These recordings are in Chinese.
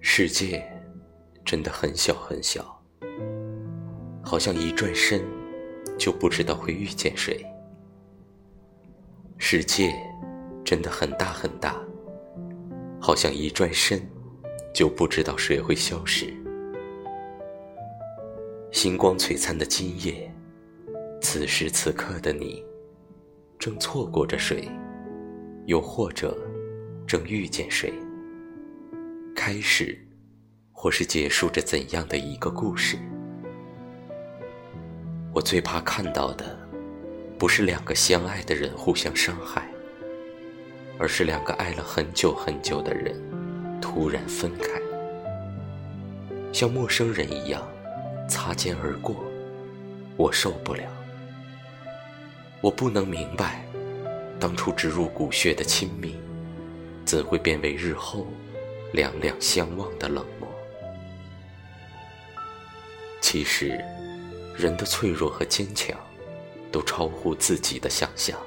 世界真的很小很小，好像一转身就不知道会遇见谁。世界真的很大很大，好像一转身就不知道谁会消失。星光璀璨的今夜，此时此刻的你，正错过着谁，又或者正遇见谁？开始，或是结束着怎样的一个故事？我最怕看到的，不是两个相爱的人互相伤害，而是两个爱了很久很久的人突然分开，像陌生人一样擦肩而过。我受不了，我不能明白，当初植入骨血的亲密，怎会变为日后？两两相望的冷漠。其实，人的脆弱和坚强，都超乎自己的想象。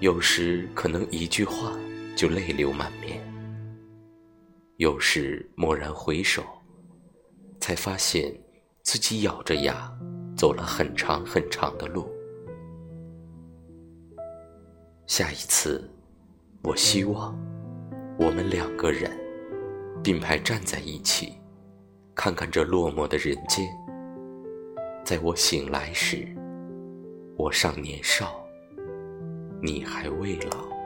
有时可能一句话就泪流满面，有时蓦然回首，才发现自己咬着牙走了很长很长的路。下一次，我希望。我们两个人并排站在一起，看看这落寞的人间。在我醒来时，我尚年少，你还未老。